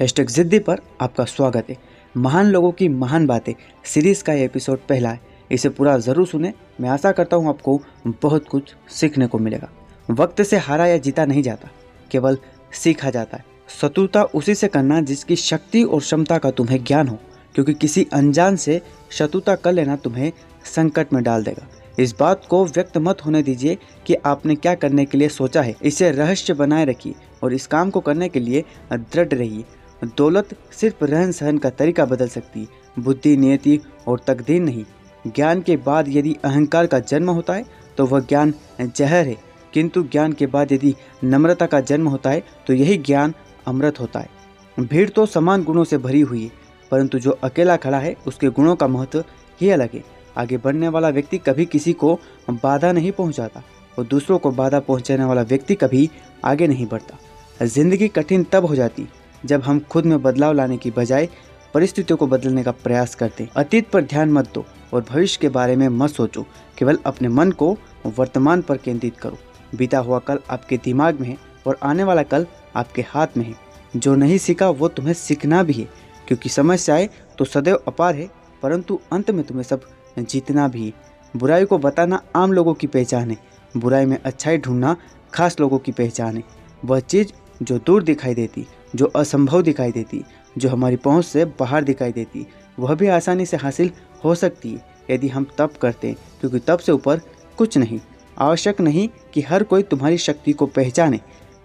Hashtag जिद्दी पर आपका स्वागत है। महान लोगों की महान बातें। सीरीज़ का ये एपिसोड पहला है। इसे पूरा ज़रूर सुने। मैं आशा करता हूँ आपको बहुत कुछ सीखने को मिलेगा। वक्त से हारा या जीता नहीं जाता। केवल सीखा जाता है। शत्रुता उसी से करना जिसकी शक्ति और क्षमता का तुम्हें ज्ञान हो, क्योंकि किसी अनजान से शत्रुता कर लेना तुम्हें संकट में डाल देगा। इस बात को व्यक्त मत होने दीजिए कि आपने क्या करने के लिए सोचा है। इसे रहस्य बनाए रखिए और इस काम को करने के लिए दृढ़ रहिए। दौलत सिर्फ़ रहन सहन का तरीका बदल सकती, बुद्धि, नियति और तकदीर नहीं। ज्ञान के बाद यदि अहंकार का जन्म होता है तो वह ज्ञान जहर है। किंतु ज्ञान के बाद यदि नम्रता का जन्म होता है तो यही ज्ञान अमृत होता है। भीड़ तो समान गुणों से भरी हुई है, परंतु जो अकेला खड़ा है, उसके गुणों का महत्व ही अलग है। आगे बढ़ने वाला व्यक्ति कभी किसी को बाधा नहीं पहुंचाता और दूसरों को बाधा पहुँचाने वाला व्यक्ति कभी आगे नहीं बढ़ता। ज़िंदगी कठिन तब हो जाती जब हम खुद में बदलाव लाने की बजाय परिस्थितियों को बदलने का प्रयास करते, अतीत पर ध्यान मत दो और भविष्य के बारे में मत सोचो, केवल अपने मन को वर्तमान पर केंद्रित करो। बीता हुआ कल आपके दिमाग में है और आने वाला कल आपके हाथ में है। जो नहीं सीखा, वो तुम्हें सीखना भी है, क्योंकि समस्या आए तो सदैव अपार है, परंतु अंत में तुम्हें सब जीतना भी है। बुराई को बताना आम लोगों की पहचान है, बुराई में अच्छाई ढूंढना खास लोगों की पहचान है। वह चीज़ जो दूर दिखाई देती जो असंभव दिखाई देती, जो हमारी पहुँच से बाहर दिखाई देती, वह भी आसानी से हासिल हो सकती है यदि हम तप करते, क्योंकि तप से ऊपर कुछ नहीं। आवश्यक नहीं कि हर कोई तुम्हारी शक्ति को पहचाने,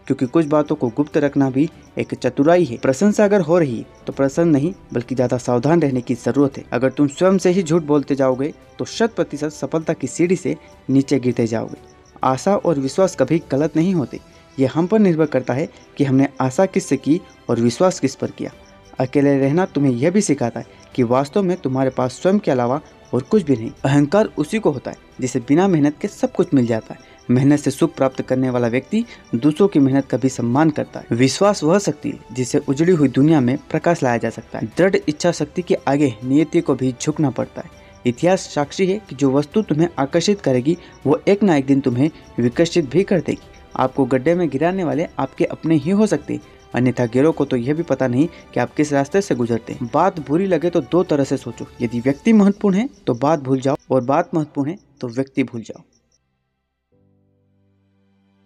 क्योंकि कुछ बातों को गुप्त रखना भी एक चतुराई है। प्रशंसा अगर हो रही तो प्रसन्न नहीं, बल्कि ज़्यादा सावधान रहने की ज़रूरत है। अगर तुम स्वयं से ही झूठ बोलते जाओगे तो शत प्रतिशत सफलता की सीढ़ी से नीचे गिरते जाओगे। आशा और विश्वास कभी गलत नहीं होते। ये हम पर निर्भर करता है कि हमने आशा किससे की और विश्वास किस पर किया। अकेले रहना तुम्हें यह भी सिखाता है कि वास्तव में तुम्हारे पास स्वयं के अलावा और कुछ भी नहीं। अहंकार उसी को होता है, जिसे बिना मेहनत के सब कुछ मिल जाता है। मेहनत से सुख प्राप्त करने वाला व्यक्ति दूसरों की मेहनत का भी सम्मान करता है। विश्वास वह शक्ति जिसे उजड़ी हुई दुनिया में प्रकाश लाया जा सकता है। दृढ़ इच्छा शक्ति के आगे नियति को भी झुकना पड़ता है। इतिहास साक्षी है कि जो वस्तु तुम्हें आकर्षित करेगी, वो एक ना एक दिन तुम्हें विकसित भी कर देगी। आपको गड्ढे में गिराने वाले आपके अपने ही हो सकते। अन्यथा गिरोह को तो यह भी पता नहीं कि आप किस रास्ते से गुजरते हैं। बात बुरी लगे तो दो तरह से सोचो। यदि व्यक्ति महत्वपूर्ण है तो बात भूल जाओ, और बात महत्वपूर्ण है तो व्यक्ति भूल जाओ।